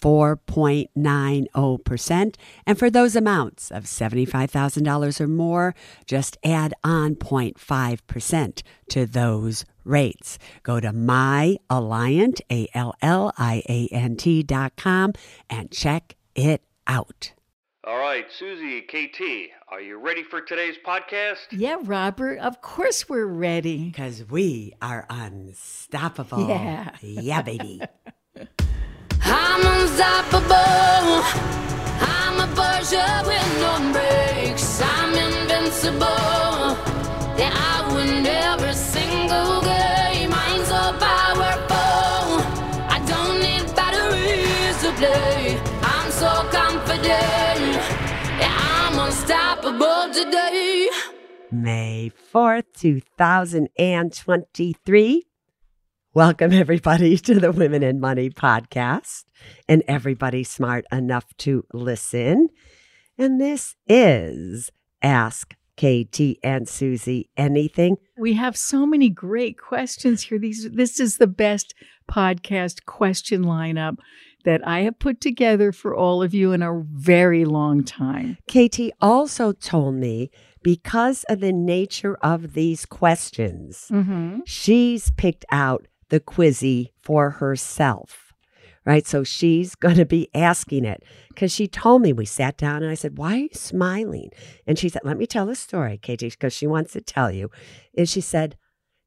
4.90%. And for those amounts of $75,000 or more, just add on 0.5% to those rates. Go to myalliant, A-L-L-I-A-N-T dot com and check it out. All right, Suze, KT, are you ready for today's podcast? Yeah, Robert, of course we're ready. Because we are unstoppable. Yeah. Yeah, baby. I'm unstoppable. I'm a Porsche with no brakes. I'm invincible. Yeah, I win every single game. I'm so powerful. I don't need batteries to play. I'm so confident. Yeah, I'm unstoppable today. May 4th, 2023. Welcome, everybody, to the Women & Money podcast and everybody smart enough to listen. And this is Ask KT and Suze Anything. We have so many great questions here. These this is the best podcast question lineup that I have put together for all of you in a very long time. KT also told me because of the nature of these questions, Mm-hmm. she's picked out the quizzy for herself. Right. So she's going to be asking it because she told me we sat down and I said, Why are you smiling? And she said, Let me tell the story, KT, because she wants to tell you. And she said,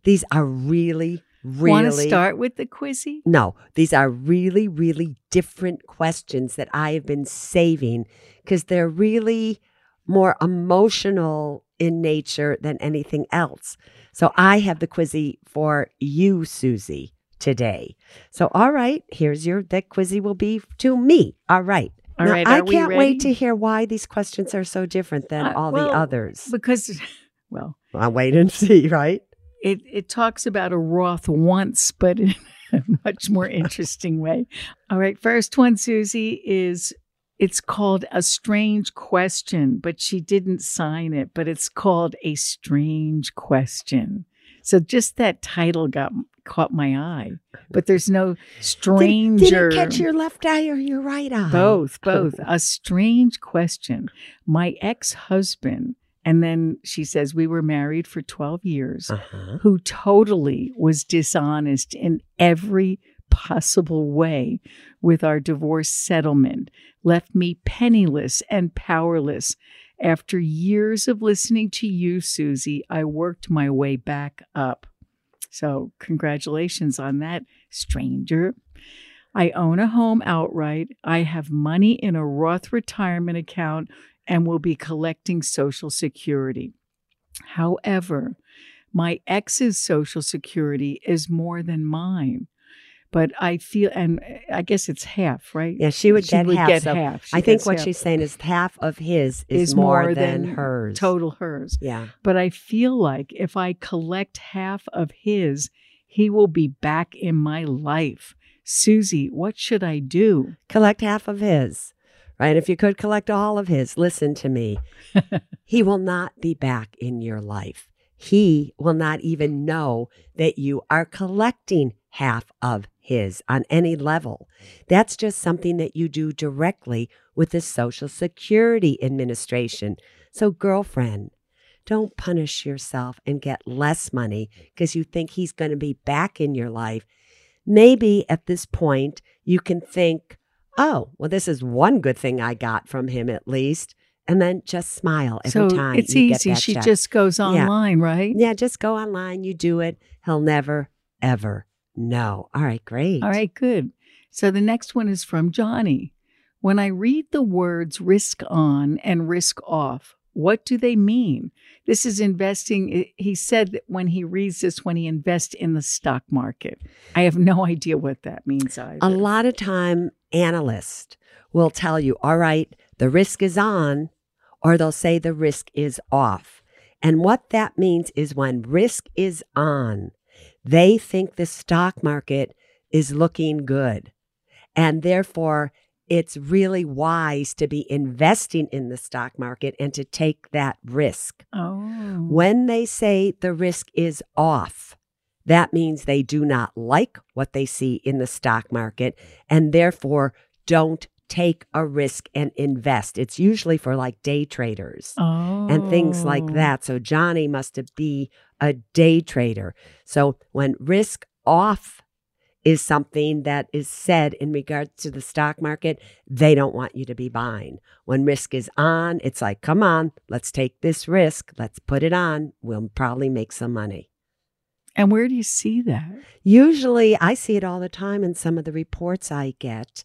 These are really, really. Want to start with the quizzy? No, these are really, really different questions that I have been saving because they're really more emotional in nature than anything else. So I have the quizzy for you, Suze, today. So, all right, here's your, that quizzy will be to me. All right. All Now, right, I can't wait to hear why these questions are so different than Uh, all the others. Because, well, I'll wait and see, right? it, it talks about a Roth once, but in a much more interesting way. All right, first one, Suze, is it's called a strange question, but she didn't sign it, but it's called a strange question. So just that title got caught my eye, but there's no Did, stranger. did it catch your left eye or your right eye? Both, both. a strange question. My ex husband, and then she says, we were married for 12 years, Uh-huh. who totally was dishonest in every possible way with our divorce settlement, left me penniless and powerless. After years of listening to you, Suze, I worked my way back up. So, congratulations on that, stranger. I own a home outright. I have money in a Roth retirement account and will be collecting Social Security. However, my ex's Social Security is more than mine. But I feel, and eh, I guess it's half, right? Yeah, she would She get would half. get so half. She I think what half. she's saying is half of his is, more, than, hers. Total hers. Yeah. But I feel like if I collect half of his, he will be back in my life. Suze, what should I do? Collect half of his. Right? If you could collect all of his, listen to me. he will not be back in your life. He will not even know that you are collecting half of his on any level. That's just something that you do directly with the Social Security Administration. So, girlfriend, don't punish yourself and get less money because you think he's going to be back in your life. Maybe at this point, you can think, oh, well, this is one good thing I got from him at least. And then just smile every so time. it's you get easy. She check. just goes online, right? Yeah, just go online. You do it. He'll never, ever know. All right, great. All right, good. So the next one is from Johnny. When I read the words risk on and risk off, what do they mean? This is investing. He said that when he reads this, when he invests in the stock market. I have no idea what that means either. A lot of time, analysts will tell you, all right, the risk is on, or they'll say the risk is off. And what that means is when risk is on, They think the stock market is looking good. And therefore, it's really wise to be investing in the stock market and to take that risk. Oh. When they say the risk is off, that means they do not like what they see in the stock market and therefore don't take a risk and invest. It's usually for like day traders oh. and things like oh. that. So Johnny must be a day trader. So when risk off is something that is said in regards to the stock market, they don't want you to be buying. When risk is on, it's like, come on, let's take this risk, let's put it on. We'll probably make some money. And where do you see that? Usually, I see it all the time in some of the reports I get,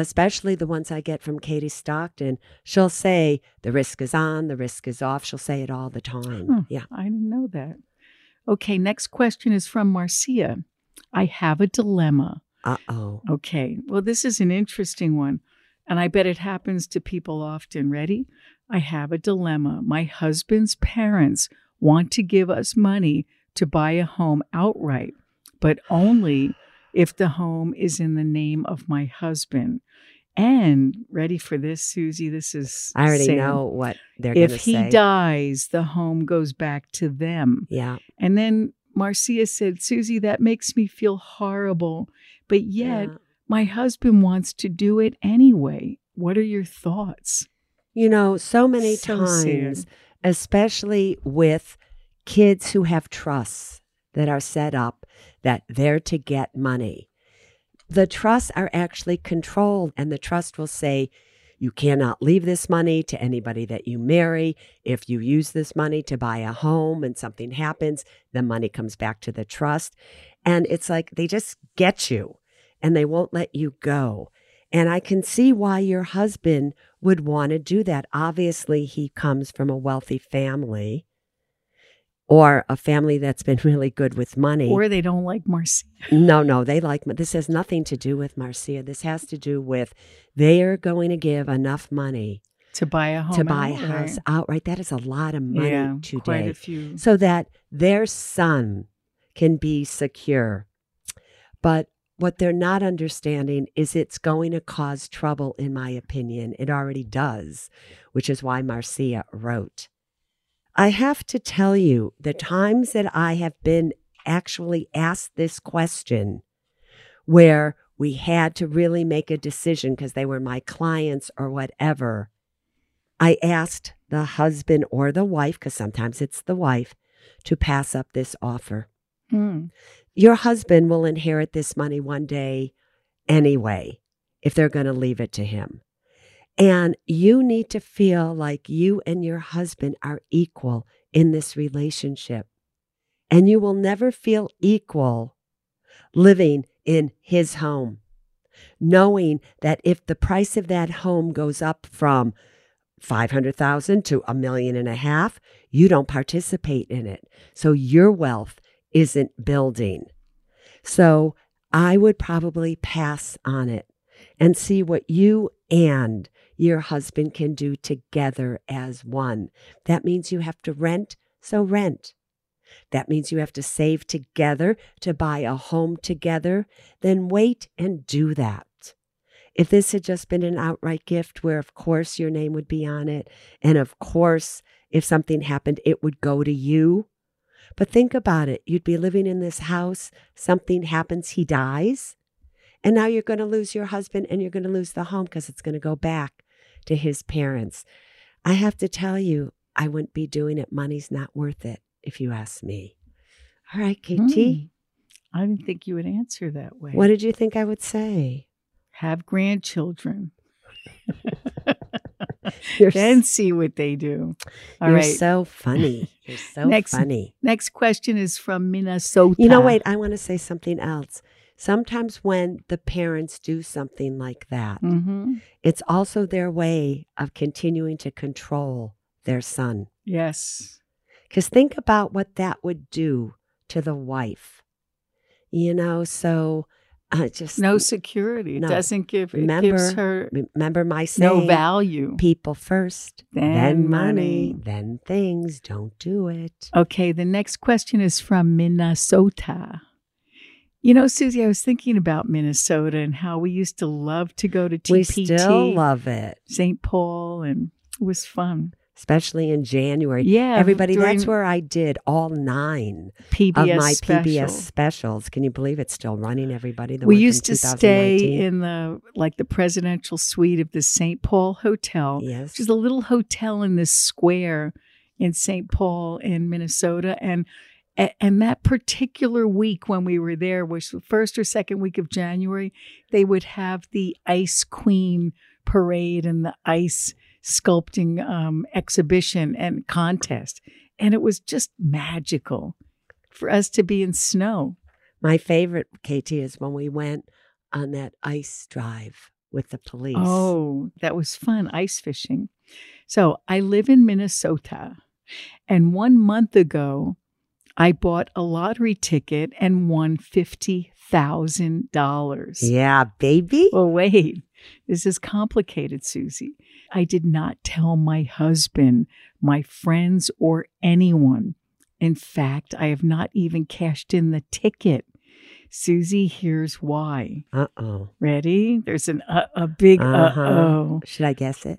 especially the ones I get from Katie Stockton. She'll say, the risk is on, the risk is off. She'll say it all the time. Huh. Yeah. I didn't know that. Okay, next question is from Marcia. I have a dilemma. Uh oh. Okay, well, this is an interesting one, and I bet it happens to people often. Ready? I have a dilemma. My husband's parents want to give us money to buy a home outright, but only if the home is in the name of my husband. And ready for this, Suze? This is I already sad. know what they're going to If he say. dies, the home goes back to them. yeah. And then Marcia said, Suze, that makes me feel horrible. But yet, Yeah. my husband wants to do it anyway. What are your thoughts? You know, so many So sad. times, especially with kids who have trusts that are set up that they're to get money. The trusts are actually controlled, and the trust will say, you cannot leave this money to anybody that you marry. If you use this money to buy a home and something happens, the money comes back to the trust. And it's like they just get you and they won't let you go. And I can see why your husband would want to do that. Obviously, he comes from a wealthy family or a family that's been really good with money. Or they don't like Marcia. no, no, they like this has nothing to do with Marcia. This has to do with they are going to give enough money To buy a home. to buy a house outright. That is a lot of money yeah, today Quite a few. so that their son can be secure. But what they're not understanding is it's going to cause trouble, in my opinion. It already does, which is why Marcia wrote. I have to tell you, the times that I have been actually asked this question, where we had to really make a decision because they were my clients or whatever, I asked the husband or the wife, because sometimes it's the wife, to pass up this offer. Hmm. Your husband will inherit this money one day anyway, if they're going to leave it to him. And you need to feel like you and your husband are equal in this relationship. And you will never feel equal living in his home, knowing that if the price of that home goes up from 500,000 to a million and a half, you don't participate in it. So your wealth isn't building. So I would probably pass on it and see what you and your husband can do together as one. That means you have to rent, so rent. That means you have to save together to buy a home together. Then wait and do that. If this had just been an outright gift where, of course, your name would be on it, and of course, if something happened, it would go to you. But think about it. You'd be living in this house, something happens, he dies, and now you're going to lose your husband and you're going to lose the home because it's going to go back to his parents. I have to tell you, I wouldn't be doing it. Money's not worth it, if you ask me. All right, KT, Hmm. I didn't think you would answer that way. what did you think I would say? Have grandchildren. You're, then see what they do. All you're right. so funny. You're so Next- funny. Next question is from Minnesota. You know, wait, I want to say something else. Sometimes when the parents do something like that, hmm it's also their way of continuing to control their son. Yes. Because think about what that would do to the wife. You know, so uh, just No security. No. doesn't give. It Remember, gives her remember my saying. no value. People first, Then then, money. money, then things. Don't do it. Okay. The next question is from Minnesota. You know, Suze, I was thinking about Minnesota and how we used to love to go to TPT, We still love it, St. Paul, and it was fun. especially in January. Yeah, Everybody, that's where I did all nine PBS of my special. PBS specials. Can you believe it's still running, everybody? The we used to stay in the like the presidential suite of the St. Paul Hotel, Yes. which is a little hotel in this square in St. Paul in Minnesota, and and that particular week when we were there, which was the first or second week of January, they would have the Ice Queen parade and the ice sculpting um, exhibition and contest, and it was just magical for us to be in snow. My favorite, KT, is when we went on that ice drive with the police. Oh, that was fun, ice fishing. So I live in Minnesota. And one month ago, I bought a lottery ticket and won $50,000. yeah, baby. Well, wait, this is complicated, Suze. I did not tell my husband, my friends, or anyone. In fact, I have not even cashed in the ticket. Suze, here's why. Uh oh. Ready? There's an uh, a big uh Uh-huh. oh. Should I guess it?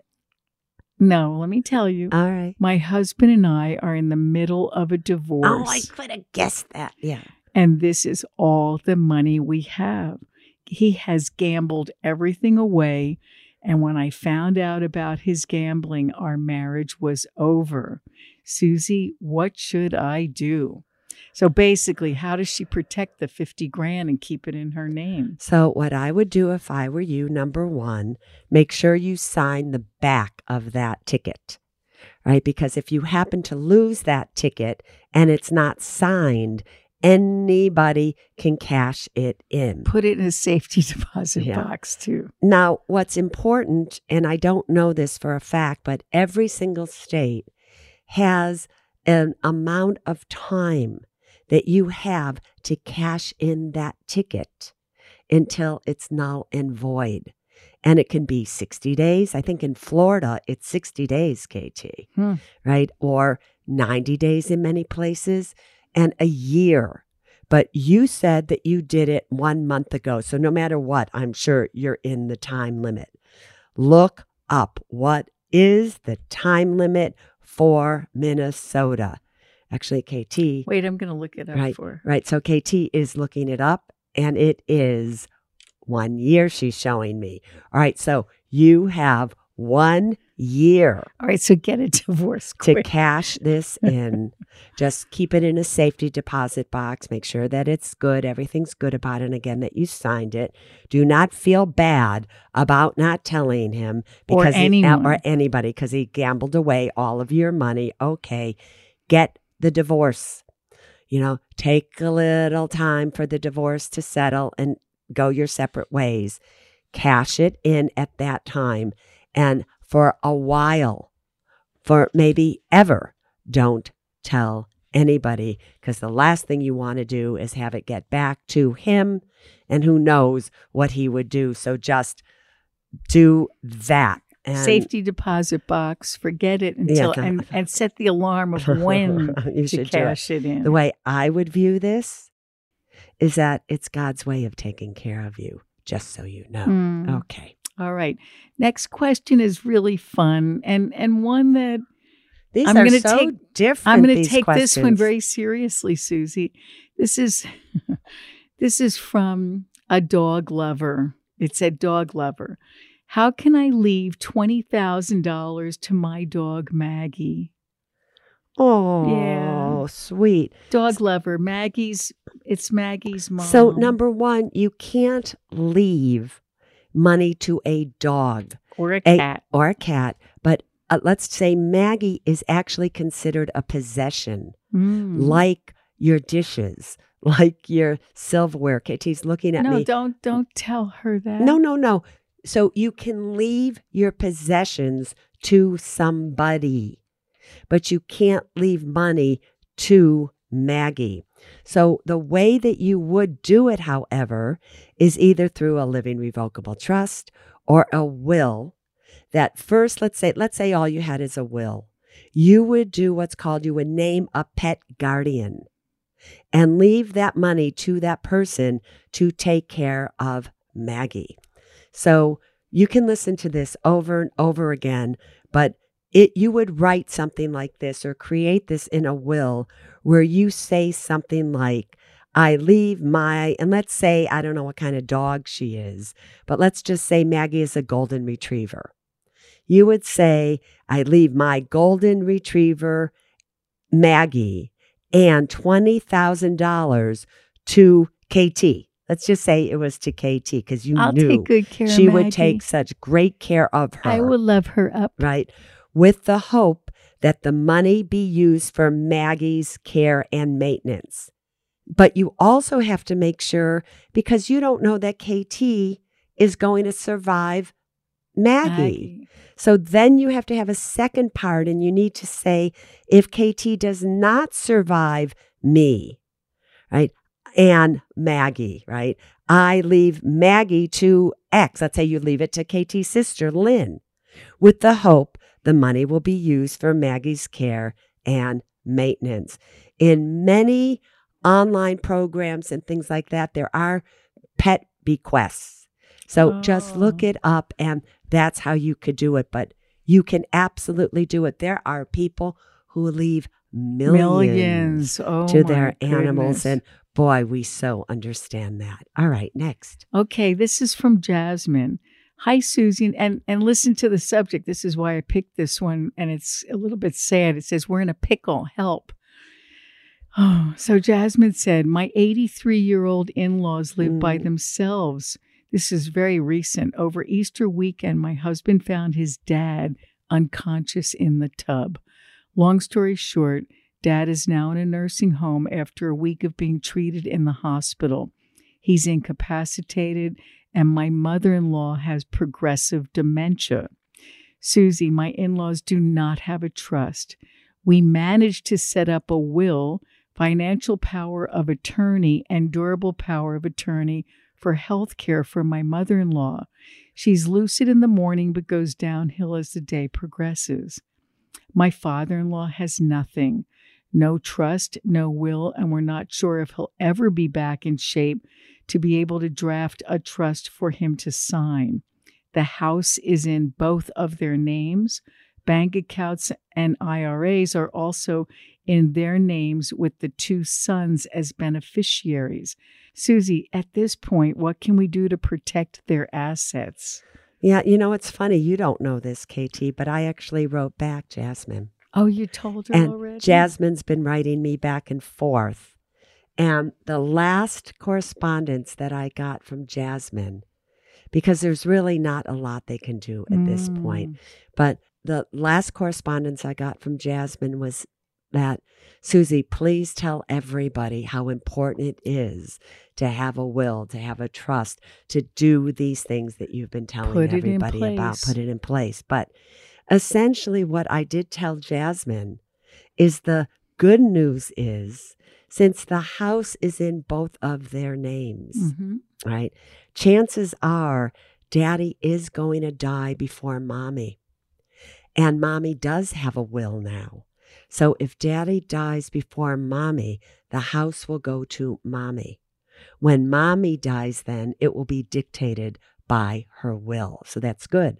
No, let me tell you. All right. My husband and I are in the middle of a divorce. Oh, I could have guessed that. Yeah. and this is all the money we have. He has gambled everything away. And when I found out about his gambling, our marriage was over. Suze, what should I do? So basically, how does she protect the 50 grand and keep it in her name? So, what I would do if I were you, number one, make sure you sign the back of that ticket, right? Because if you happen to lose that ticket and it's not signed, anybody can cash it in. Put it in a safety deposit Yeah. box, too. Now, what's important, and I don't know this for a fact, but every single state has an amount of time that you have to cash in that ticket until it's null and void. And it can be 60 days. I think in Florida, it's 60 days, KT, Hmm. right? Or 90 days in many places and a year. But you said that you did it one month ago. So no matter what, I'm sure you're in the time limit. Look up what is the time limit for Minnesota. Actually, KT, Wait, I'm going to look it up Right. for. right? So KT is looking it up and it is one year she's showing me. All right. So you have one year All right, so get a divorce to cash this in. Just keep it in a safety deposit box. Make sure that it's good. Everything's good about it. And again, that you signed it. Do not feel bad about not telling him Or because he- anyone. or anybody because he gambled away all of your money. Okay, get the divorce. You know, take a little time for the divorce to settle and go your separate ways. Cash it in at that time. And for a while, for maybe ever, don't tell anybody because the last thing you want to do is have it get back to him and who knows what he would do. So just do that. And Safety deposit box. Forget it until come- and, and set the alarm of when you to should do it. cash it in. The way I would view this is that it's God's way of taking care of you, just so you know. Hmm. Okay. All right. Next question is really fun and and one that These I'm are gonna so take- different. I'm going to take this one very seriously, Suze. This is this is from a dog lover. It said dog lover. How can I leave twenty thousand dollars to my dog Maggie? Oh, sweet. Dog lover, Maggie's. It's Maggie's mom. So, number one, you can't leave money to a dog or a a- cat. or a cat, but uh, let's say Maggie is actually considered a possession, Mm. like your dishes, like your silverware. KT's looking at no, me. don't don't tell her that. No, no, no. So you can leave your possessions to somebody, but you can't leave money to Maggie. So the way that you would do it, however, is either through a living revocable trust or a will that first let's say let's say all you had is a will. You would do what's called you would name a pet guardian. and leave that money to that person to take care of Maggie. So you can listen to this over and over again, but it you would write something like this or create this in a will where you say something like I leave my, and let's say, I don't know what kind of dog she is, but let's just say Maggie is a golden retriever. You would say, I leave my golden retriever, Maggie, and $20,000 to KT. Let's just say it was to KT because you I'll knew take good care she would take such great care of her I will love her up. right? With the hope that the money be used for Maggie's care and maintenance. But you also have to make sure, because you don't know that KT is going to survive Maggie. So then you have to have a second part, and you need to say, if KT does not survive me, right? And Maggie, right? I leave Maggie to X. Let's say you leave it to KT's sister, Lynn, with the hope the money will be used for Maggie's care and maintenance. In many online programs and things like that, there are pet bequests. So just look Oh. it up, and that's how you could do it. But you can absolutely do it. There are people who leave millions, Millions. Oh, to their animals, and boy, we so understand that. All right, next. Okay, this is from Jasmine. Hi, Susan, and and listen to the subject. This is why I picked this one, and it's a little bit sad. It says we're in a pickle. Help. Oh, so Jasmine said, my 83 year old in laws live by Mm. themselves. This is very recent. Over Easter weekend, my husband found his dad unconscious in the tub. Long story short, dad is now in a nursing home after a week of being treated in the hospital. He's incapacitated, and my mother in law has progressive dementia. Suze, my in laws do not have a trust. We managed to set up a will, financial power of attorney, and durable power of attorney for health care for my mother in law. She's lucid in the morning but goes downhill as the day progresses. My father in law has nothing no trust, no will, and we're not sure if he'll ever be back in shape to be able to draft a trust for him to sign. The house is in both of their names. Bank accounts and IRAs are also in their names with the two sons as beneficiaries. Suze, at this point, what can we do to protect their assets? Yeah, you know, it's funny. You don't know this, KT, but I actually wrote back Jasmine. Oh, you told her And already? Jasmine's been writing me back and forth. And the last correspondence that I got from Jasmine, because there's really not a lot they can do at this point, Mm. but the last correspondence I got from Jasmine was that Suze, please tell everybody how important it is to have a will, to have a trust, to do these things that you've been telling Put everybody about, put it in place. But essentially, what I did tell Jasmine is the good news is since the house is in both of their names, Mhm. right? Chances are daddy is going to die before mommy. And mommy does have a will now. So if daddy dies before mommy, the house will go to mommy. When mommy dies, then it will be dictated by her will. So that's good.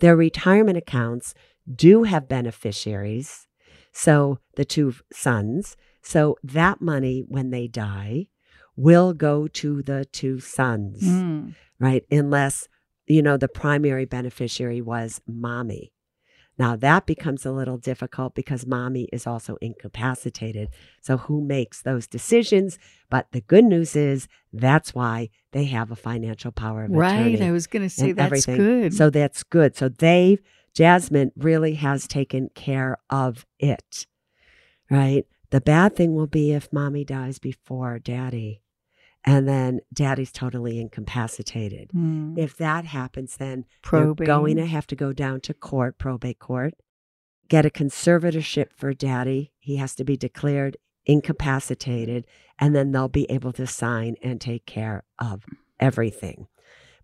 Their retirement accounts do have beneficiaries. So the two sons. So that money, when they die, will go to the two sons Mm. right? Unless, you know, the primary beneficiary was mommy. Now that becomes a little difficult because mommy is also incapacitated. So who makes those decisions? But the good news is that's why they have a financial power of Right. attorney I was going to say that's everything. good. So that's good. So they, Jasmine really has taken care of it, right? The bad thing will be if mommy dies before daddy and then daddy's totally incapacitated. Mm. If that happens, then Probate. you're going to have to go down to court, probate court, get a conservatorship for daddy. He has to be declared incapacitated, and then they'll be able to sign and take care of everything.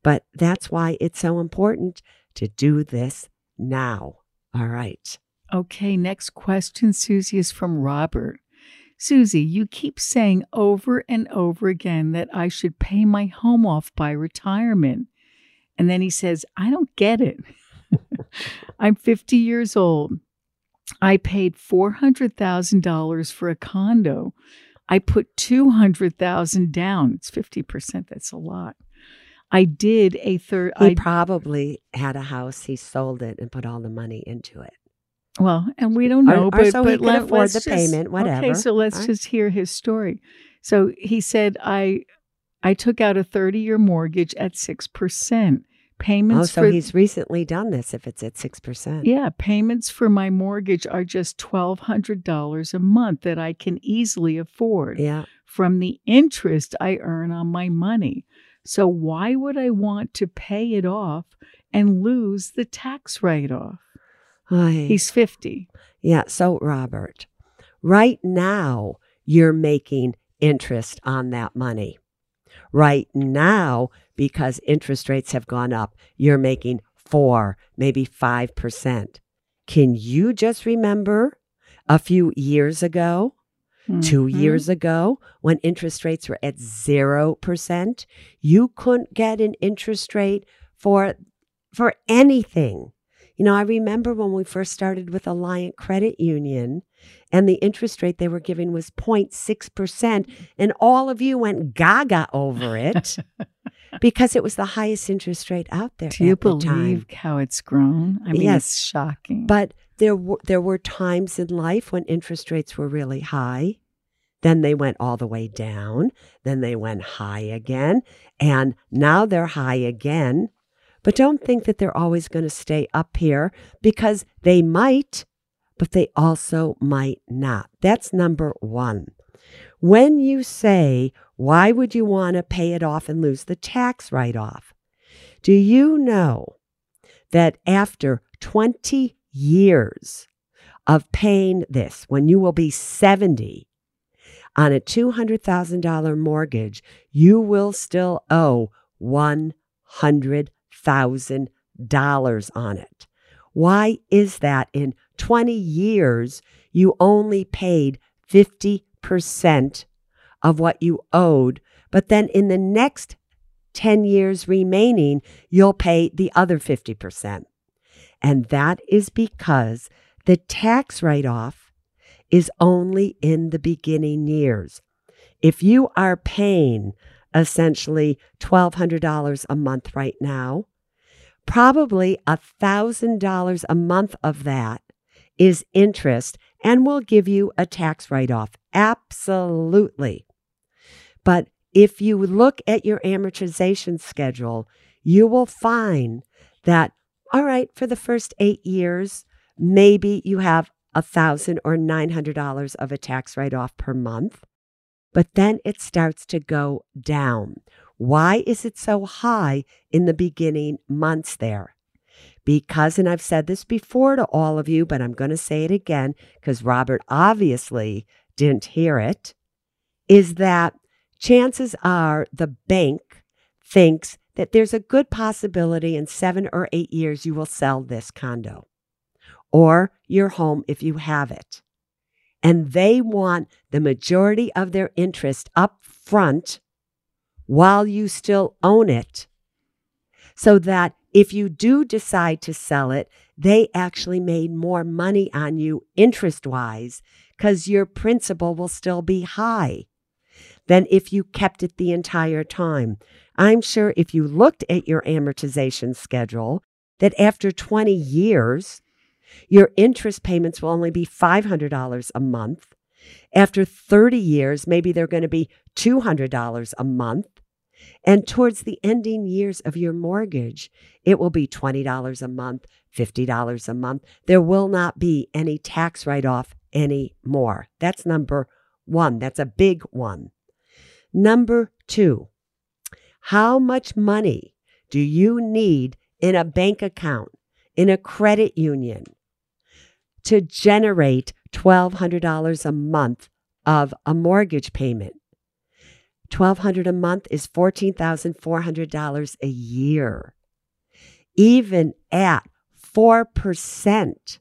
But that's why it's so important to do this now. All right. Okay, next question, Suze, is from Robert. Suze, you keep saying over and over again that I should pay my home off by retirement. And then he says, I don't get it. I'm 50 years old. I paid $400,000 for a condo. I put 200,000 down. It's 50%. That's a lot. I did a third He I probably had a house. He sold it and put all the money into it. well, and we don't know or but so he but could let, afford the just- payment, Okay, so let's Right. just hear his story. So he said I I took out a 30-year mortgage at 6%. Payments Oh, so for he's recently done this if it's at 6%. Yeah, payments for my mortgage are just $1,200 a month that I can easily afford Yeah. from the interest I earn on my money. So, why would I want to pay it off and lose the tax write off? He's 50. Yeah. So, Robert, right now, you're making interest on that money. Right now, because interest rates have gone up, you're making four, maybe 5%. Can you just remember a few years ago, two Mhm. years ago, when interest rates were at 0%? You couldn't get an interest rate for for anything. You know, I remember when we first started with Alliant Credit Union and the interest rate they were giving was 0.6%, and all of you went gaga over it because it was the highest interest rate out there. Do you at the time. believe how it's grown? I mean, Yes. it's shocking. But there were there were times in life when interest rates were really high. Then they went all the way down. Then they went high again. And now they're high again. But don't think that they're always going to stay up here because they might, but they also might not. That's number one. When you say, why would you want to pay it off and lose the tax write off? Do you know that after 20 years of paying this, when you will be 70 on a $200,000 mortgage, you will still owe $100,000 on it. Why is that? In 20 years, you only paid 50% of what you owed, but then in the next 10 years remaining, you'll pay the other 50%. And that is because the tax write off is only in the beginning years. If you are paying essentially $1,200 a month right now, probably $1,000 a month of that is interest and will give you a tax write off. Absolutely. But if you look at your amortization schedule, you will find that, all right, for the first eight years, maybe you have a thousand or nine hundred dollars of a tax write off per month. But then it starts to go down. Why is it so high in the beginning months there? Because, and I've said this before to all of you, but I'm going to say it again because Robert obviously didn't hear it, is that chances are the bank thinks that there's a good possibility in seven or eight years you will sell this condo or your home if you have it. And they want the majority of their interest up front while you still own it so that if you do decide to sell it, they actually made more money on you interest wise because your principal will still be high than if you kept it the entire time. I'm sure if you looked at your amortization schedule, that after 20 years, your interest payments will only be $500 a month. After 30 years, maybe they're going to be $200 a month. And towards the ending years of your mortgage, it will be $20 a month, $50 a month. There will not be any tax write off anymore. That's number one. That's a big one. Number two, how much money do you need in a bank account, in a credit union, to generate $1,200 a month of a mortgage payment? $1,200 a month is $14,400 a year. Even at 4%,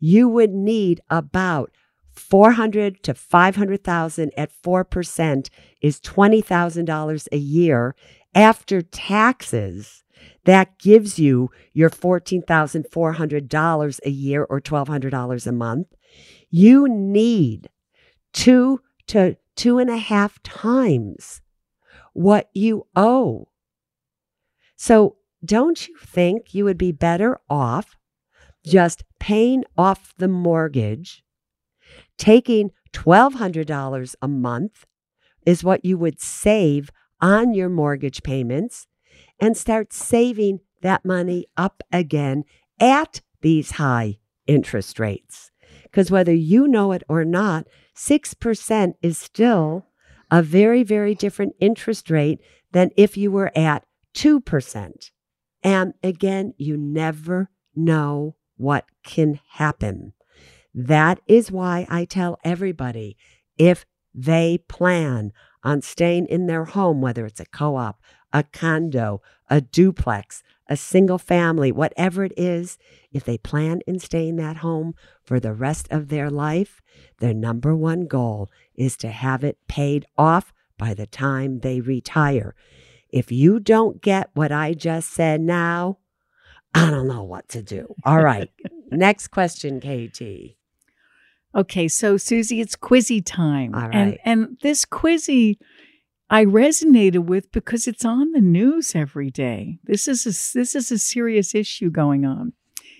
you would need about 400 to 500,000 at 4% is $20,000 a year after taxes. That gives you your $14,400 a year or $1,200 a month. You need two to two and a half times what you owe. So don't you think you would be better off just paying off the mortgage, taking $1,200 a month is what you would save on your mortgage payments and start saving that money up again at these high interest rates. Because whether you know it or not, 6% is still a very, very different interest rate than if you were at 2%. And again, you never know what can happen. That is why I tell everybody if they plan on staying in their home, whether it's a co op, a condo, a duplex, a single family, whatever it is, if they plan in staying that home for the rest of their life, their number one goal is to have it paid off by the time they retire. If you don't get what I just said now, I don't know what to do. All right. Next question, KT. Okay, so Suze, it's quizzy time. All And and this quizzy I resonated with because it's on the news every day. This is a this is a serious issue going on.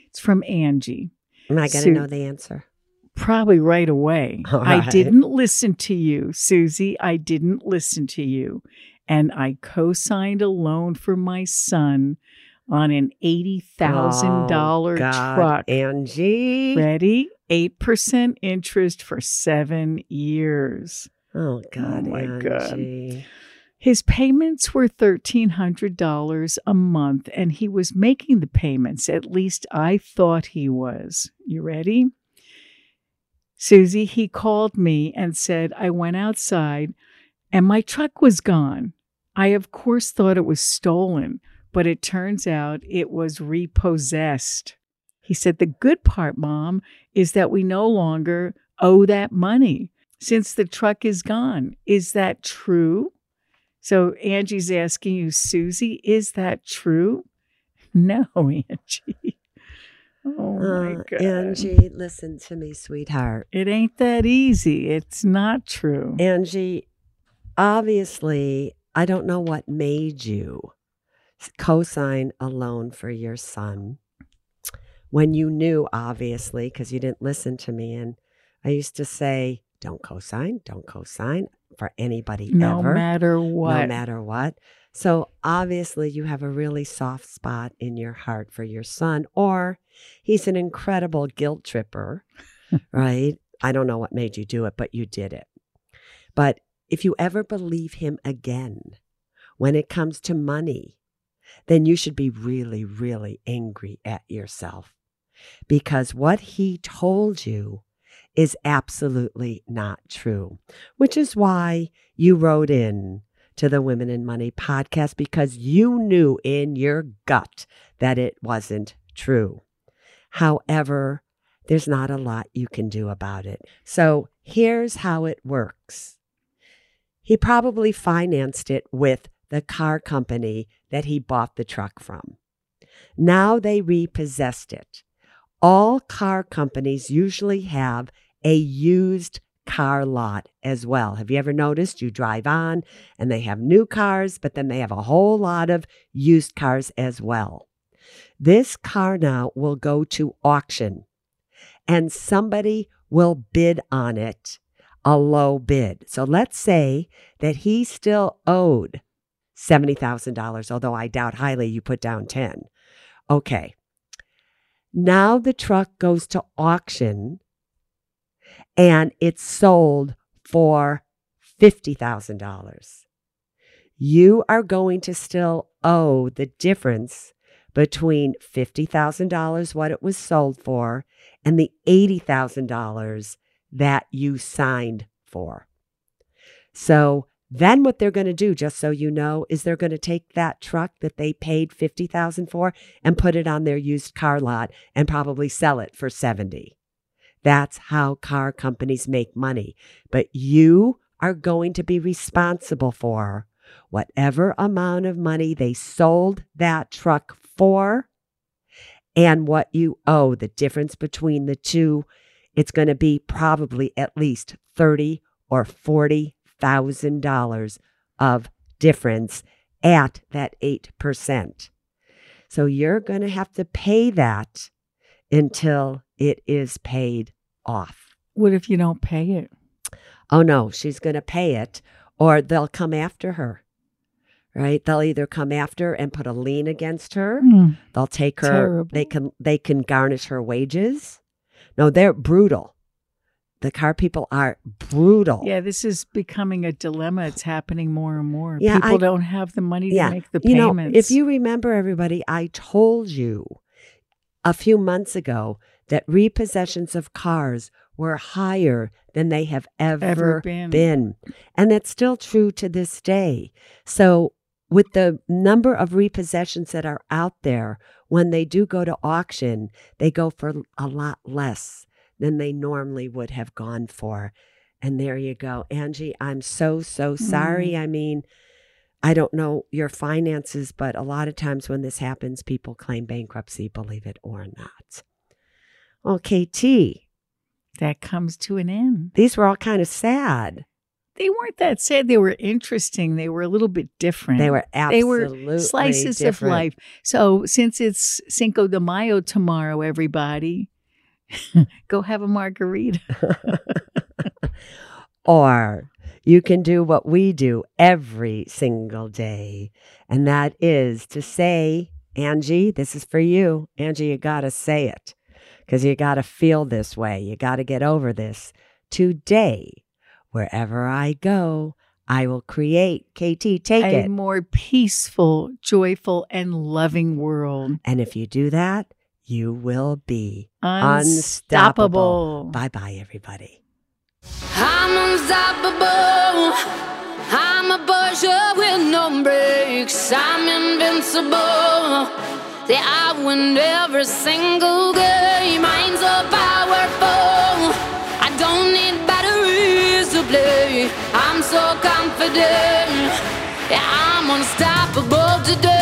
It's from Angie. Am I going to Su- know the answer? Probably right away. All I right. didn't listen to you, Suze. I didn't listen to you. And I co signed a loan for my son on an $80,000 Oh, truck. Angie. Ready? 8% interest for seven years. Oh, God, oh, my God. His payments were $1,300 a month, and he was making the payments. At least I thought he was. You ready? Susie, he called me and said, I went outside and my truck was gone. I, of course, thought it was stolen, but it turns out it was repossessed. He said, The good part, Mom, is that we no longer owe that money since the truck is gone. Is that true? So Angie's asking you, Suze, is that true? No, Angie. Oh my Uh, God. Angie, listen to me, sweetheart. It ain't that easy. It's not true. Angie, obviously, I don't know what made you co sign a loan for your son when you knew, obviously, because you didn't listen to me. And I used to say, don't co sign, don't co sign for anybody no ever. matter what. no matter what. So obviously, you have a really soft spot in your heart for your son, or he's an incredible guilt tripper, right? I don't know what made you do it, but you did it. But if you ever believe him again when it comes to money, then you should be really, really angry at yourself because what he told you is absolutely not true, which is why you wrote in to the Women & Money podcast because you knew in your gut that it wasn't true. However, there's not a lot you can do about it. So here's how it works he probably financed it with the car company that he bought the truck from. Now they repossessed it. All car companies usually have a used car lot as well. Have you ever noticed you drive on and they have new cars, but then they have a whole lot of used cars as well? This car now will go to auction and somebody will bid on it a low bid. So let's say that he still owed $70,000, although I doubt highly you put down 10. Okay. Now the truck goes to auction and it's sold for $50,000. You are going to still owe the difference between $50,000, what it was sold for, and the $80,000 that you signed for. So then what they're going to do, just so you know, is they're going to take that truck that they paid 50,000 for and put it on their used car lot and probably sell it for 70. That's how car companies make money. But you are going to be responsible for whatever amount of money they sold that truck for and what you owe. The difference between the two, it's going to be probably at least thirty or forty thousand dollars of difference at that eight percent. So you're going to have to pay that until it is paid off. What if you don't pay it? Oh no, she's going to pay it or they'll come after her. Right? They'll either come after and put a lien against her. Mm. They'll take her Terrible. they can they can garnish her wages. No, they're brutal. The car people are brutal. Yeah, this is becoming a dilemma. It's happening more and more. Yeah, People I- don't have the money Yeah, to make the you know, payments. if you remember everybody, I told you a few months ago that repossessions of cars were higher than they have ever, Ever been. been. And that's still true to this day. So, with the number of repossessions that are out there, when they do go to auction, they go for a lot less than they normally would have gone for. And there you go. Angie, I'm so, so sorry. Mm. I mean, I don't know your finances, but a lot of times when this happens, people claim bankruptcy, believe it or not. Okay, T, that comes to an end. these were all kind of sad. They weren't that sad. They were interesting. They were a little bit different. They were They absolutely were slices different. of life. So since it's Cinco de Mayo tomorrow, everybody, go have a margarita. Or you can do what we do every single day, and that is to say, Angie, this is for you. Angie, you got to say it because you got to feel this way. You got to get over this. Today, wherever I go, I will create. KT, take a it. more peaceful, joyful, and loving world. And if you do that, you will be Unstoppable. Bye bye, everybody. I'm unstoppable. I'm a Porsche with no brakes. I'm invincible. Yeah, I win every single game. I'm so powerful. I don't need batteries to play. I'm so confident. Yeah, I'm unstoppable today.